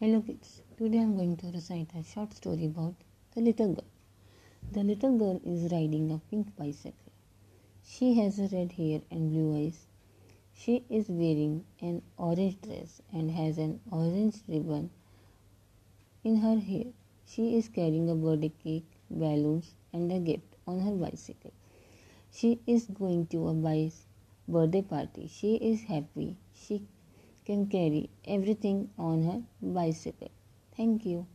Hello kids, today I am going to recite a short story about the little girl. The little girl is riding a pink bicycle. She has red hair and blue eyes. She is wearing an orange dress and has an orange ribbon in her hair. She is carrying a birthday cake, balloons, and a gift on her bicycle. She is going to a birthday party. She is happy. She can carry everything on her bicycle. Thank you.